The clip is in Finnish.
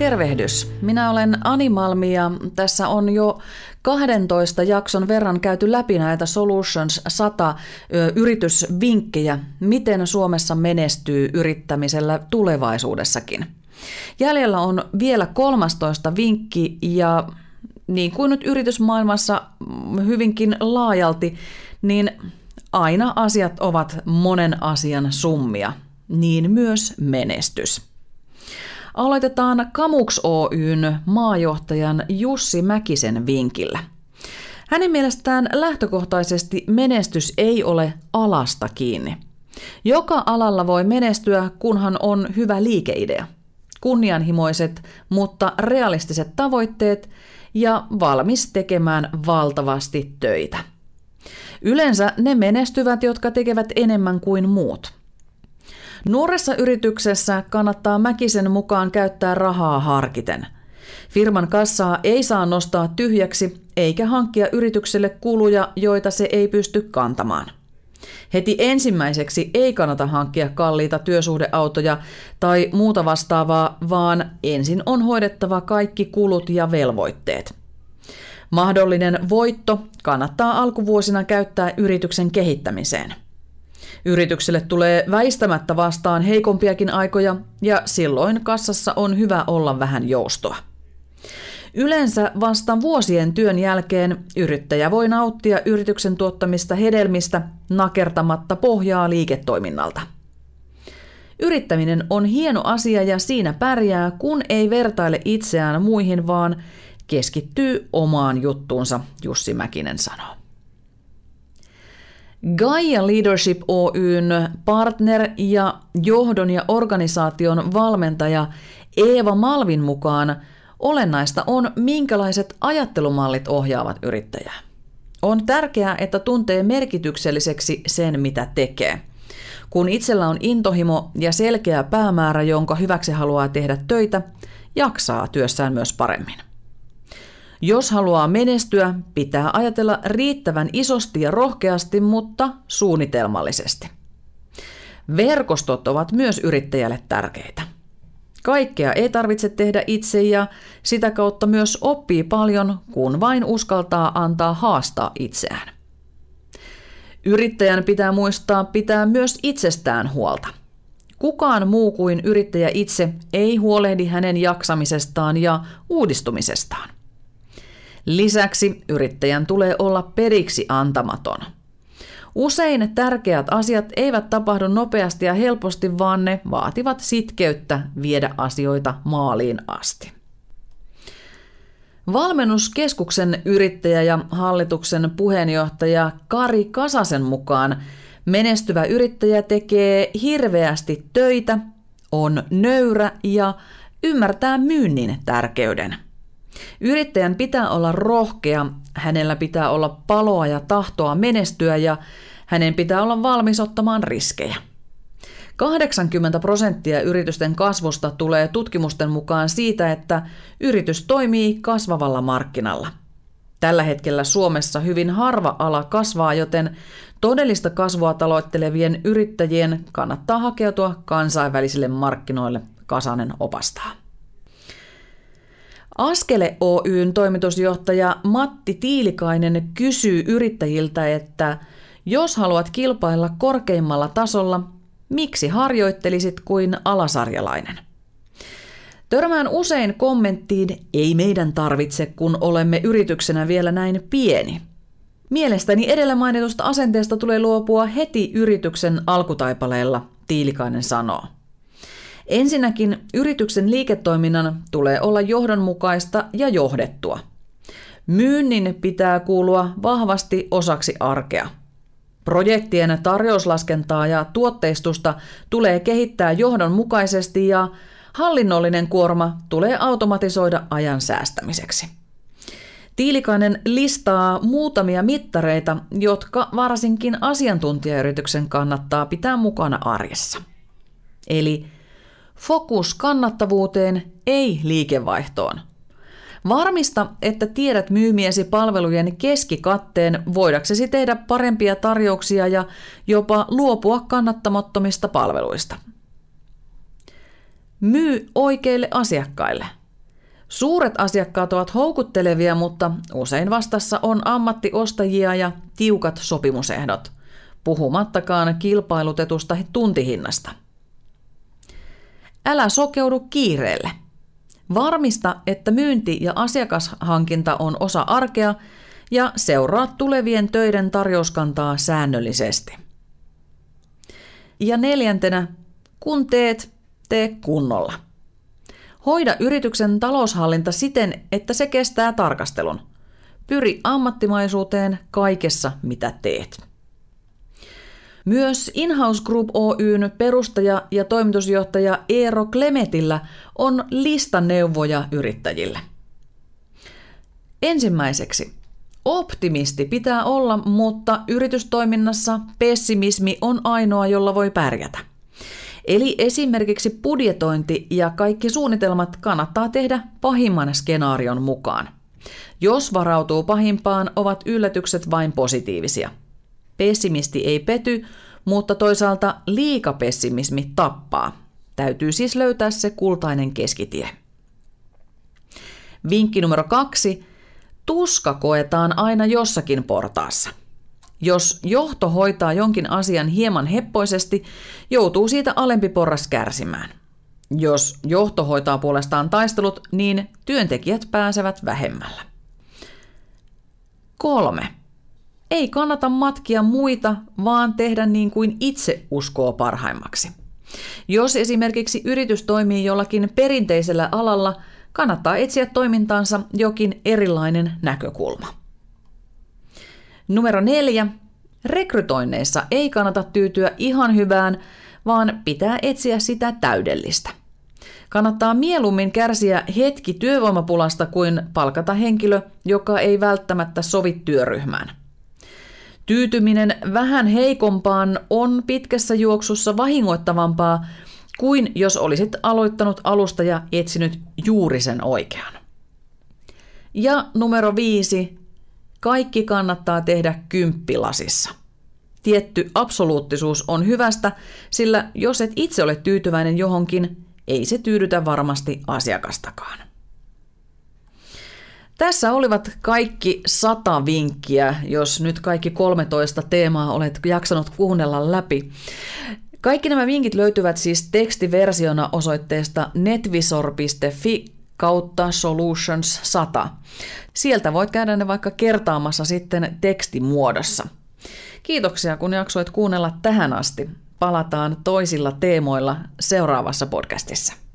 Tervehdys. Minä olen Animalmi ja tässä on jo 12 jakson verran käyty läpi näitä Solutions 100 yritysvinkkejä, miten Suomessa menestyy yrittämisellä tulevaisuudessakin. Jäljellä on vielä 13 vinkki ja niin kuin nyt yritysmaailmassa hyvinkin laajalti, niin aina asiat ovat monen asian summia, niin myös menestys. Aloitetaan Kamuks Oyn maajohtajan Jussi Mäkisen vinkillä. Hänen mielestään lähtökohtaisesti menestys ei ole alasta kiinni. Joka alalla voi menestyä, kunhan on hyvä liikeidea. Kunnianhimoiset, mutta realistiset tavoitteet ja valmis tekemään valtavasti töitä. Yleensä ne menestyvät, jotka tekevät enemmän kuin muut – Nuoressa yrityksessä kannattaa Mäkisen mukaan käyttää rahaa harkiten. Firman kassaa ei saa nostaa tyhjäksi eikä hankkia yritykselle kuluja, joita se ei pysty kantamaan. Heti ensimmäiseksi ei kannata hankkia kalliita työsuhdeautoja tai muuta vastaavaa, vaan ensin on hoidettava kaikki kulut ja velvoitteet. Mahdollinen voitto kannattaa alkuvuosina käyttää yrityksen kehittämiseen – Yritykselle tulee väistämättä vastaan heikompiakin aikoja ja silloin kassassa on hyvä olla vähän joustoa. Yleensä vasta vuosien työn jälkeen yrittäjä voi nauttia yrityksen tuottamista hedelmistä nakertamatta pohjaa liiketoiminnalta. Yrittäminen on hieno asia ja siinä pärjää, kun ei vertaile itseään muihin, vaan keskittyy omaan juttuunsa, Jussi Mäkinen sanoo. Gaia Leadership Oyn partner ja johdon ja organisaation valmentaja Eeva Malvin mukaan olennaista on, minkälaiset ajattelumallit ohjaavat yrittäjää. On tärkeää, että tuntee merkitykselliseksi sen, mitä tekee. Kun itsellä on intohimo ja selkeä päämäärä, jonka hyväksi haluaa tehdä töitä, jaksaa työssään myös paremmin. Jos haluaa menestyä, pitää ajatella riittävän isosti ja rohkeasti, mutta suunnitelmallisesti. Verkostot ovat myös yrittäjälle tärkeitä. Kaikkea ei tarvitse tehdä itse ja sitä kautta myös oppii paljon, kun vain uskaltaa antaa haastaa itseään. Yrittäjän pitää muistaa pitää myös itsestään huolta. Kukaan muu kuin yrittäjä itse ei huolehdi hänen jaksamisestaan ja uudistumisestaan. Lisäksi yrittäjän tulee olla periksi antamaton. Usein tärkeät asiat eivät tapahdu nopeasti ja helposti, vaan ne vaativat sitkeyttä viedä asioita maaliin asti. Valmennuskeskuksen yrittäjä ja hallituksen puheenjohtaja Kari Kasasen mukaan menestyvä yrittäjä tekee hirveästi töitä, on nöyrä ja ymmärtää myynnin tärkeyden – Yrittäjän pitää olla rohkea, hänellä pitää olla paloa ja tahtoa menestyä ja hänen pitää olla valmis ottamaan riskejä. 80 prosenttia yritysten kasvusta tulee tutkimusten mukaan siitä, että yritys toimii kasvavalla markkinalla. Tällä hetkellä Suomessa hyvin harva ala kasvaa, joten todellista kasvua taloittelevien yrittäjien kannattaa hakeutua kansainvälisille markkinoille, Kasanen opastaa. Askele Oyn toimitusjohtaja Matti Tiilikainen kysyy yrittäjiltä, että jos haluat kilpailla korkeimmalla tasolla, miksi harjoittelisit kuin alasarjalainen? Törmään usein kommenttiin, ei meidän tarvitse, kun olemme yrityksenä vielä näin pieni. Mielestäni edellä mainitusta asenteesta tulee luopua heti yrityksen alkutaipaleella, Tiilikainen sanoo. Ensinnäkin yrityksen liiketoiminnan tulee olla johdonmukaista ja johdettua. Myynnin pitää kuulua vahvasti osaksi arkea. Projektien tarjouslaskentaa ja tuotteistusta tulee kehittää johdonmukaisesti ja hallinnollinen kuorma tulee automatisoida ajan säästämiseksi. Tiilikainen listaa muutamia mittareita, jotka varsinkin asiantuntijayrityksen kannattaa pitää mukana arjessa. Eli Fokus kannattavuuteen, ei liikevaihtoon. Varmista, että tiedät myymiesi palvelujen keskikatteen voidaksesi tehdä parempia tarjouksia ja jopa luopua kannattamattomista palveluista. Myy oikeille asiakkaille. Suuret asiakkaat ovat houkuttelevia, mutta usein vastassa on ammattiostajia ja tiukat sopimusehdot, puhumattakaan kilpailutetusta tuntihinnasta. Älä sokeudu kiireelle. Varmista, että myynti- ja asiakashankinta on osa arkea ja seuraa tulevien töiden tarjouskantaa säännöllisesti. Ja neljäntenä, kun teet, tee kunnolla. Hoida yrityksen taloushallinta siten, että se kestää tarkastelun. Pyri ammattimaisuuteen kaikessa, mitä teet. Myös Inhouse Group Oyn perustaja ja toimitusjohtaja Eero Klemetillä on lista neuvoja yrittäjille. Ensimmäiseksi, optimisti pitää olla, mutta yritystoiminnassa pessimismi on ainoa, jolla voi pärjätä. Eli esimerkiksi budjetointi ja kaikki suunnitelmat kannattaa tehdä pahimman skenaarion mukaan. Jos varautuu pahimpaan, ovat yllätykset vain positiivisia. Pessimisti ei pety, mutta toisaalta liikapessimismi tappaa. Täytyy siis löytää se kultainen keskitie. Vinkki numero kaksi. Tuska koetaan aina jossakin portaassa. Jos johto hoitaa jonkin asian hieman heppoisesti, joutuu siitä alempi porras kärsimään. Jos johto hoitaa puolestaan taistelut, niin työntekijät pääsevät vähemmällä. Kolme. Ei kannata matkia muita, vaan tehdä niin kuin itse uskoo parhaimmaksi. Jos esimerkiksi yritys toimii jollakin perinteisellä alalla, kannattaa etsiä toimintaansa jokin erilainen näkökulma. Numero neljä. Rekrytoinneissa ei kannata tyytyä ihan hyvään, vaan pitää etsiä sitä täydellistä. Kannattaa mieluummin kärsiä hetki työvoimapulasta kuin palkata henkilö, joka ei välttämättä sovi työryhmään. Tyytyminen vähän heikompaan on pitkässä juoksussa vahingoittavampaa kuin jos olisit aloittanut alusta ja etsinyt juuri sen oikean. Ja numero viisi, kaikki kannattaa tehdä kymppilasissa. Tietty absoluuttisuus on hyvästä, sillä jos et itse ole tyytyväinen johonkin, ei se tyydytä varmasti asiakastakaan. Tässä olivat kaikki sata vinkkiä, jos nyt kaikki 13 teemaa olet jaksanut kuunnella läpi. Kaikki nämä vinkit löytyvät siis tekstiversiona osoitteesta netvisor.fi kautta Solutions 100. Sieltä voit käydä ne vaikka kertaamassa sitten tekstimuodossa. Kiitoksia, kun jaksoit kuunnella tähän asti. Palataan toisilla teemoilla seuraavassa podcastissa.